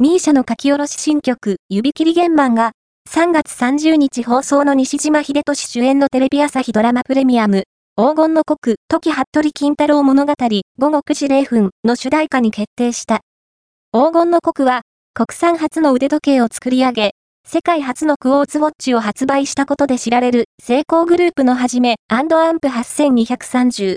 ミーシャの書き下ろし新曲、指切り玄満が、3月30日放送の西島秀俊主演のテレビ朝日ドラマプレミアム、黄金の国、時服部金太郎物語、午後9時0分の主題歌に決定した。黄金の国は、国産初の腕時計を作り上げ、世界初のクォーツウォッチを発売したことで知られる、成功グループのはじめ、アンドアンプ8230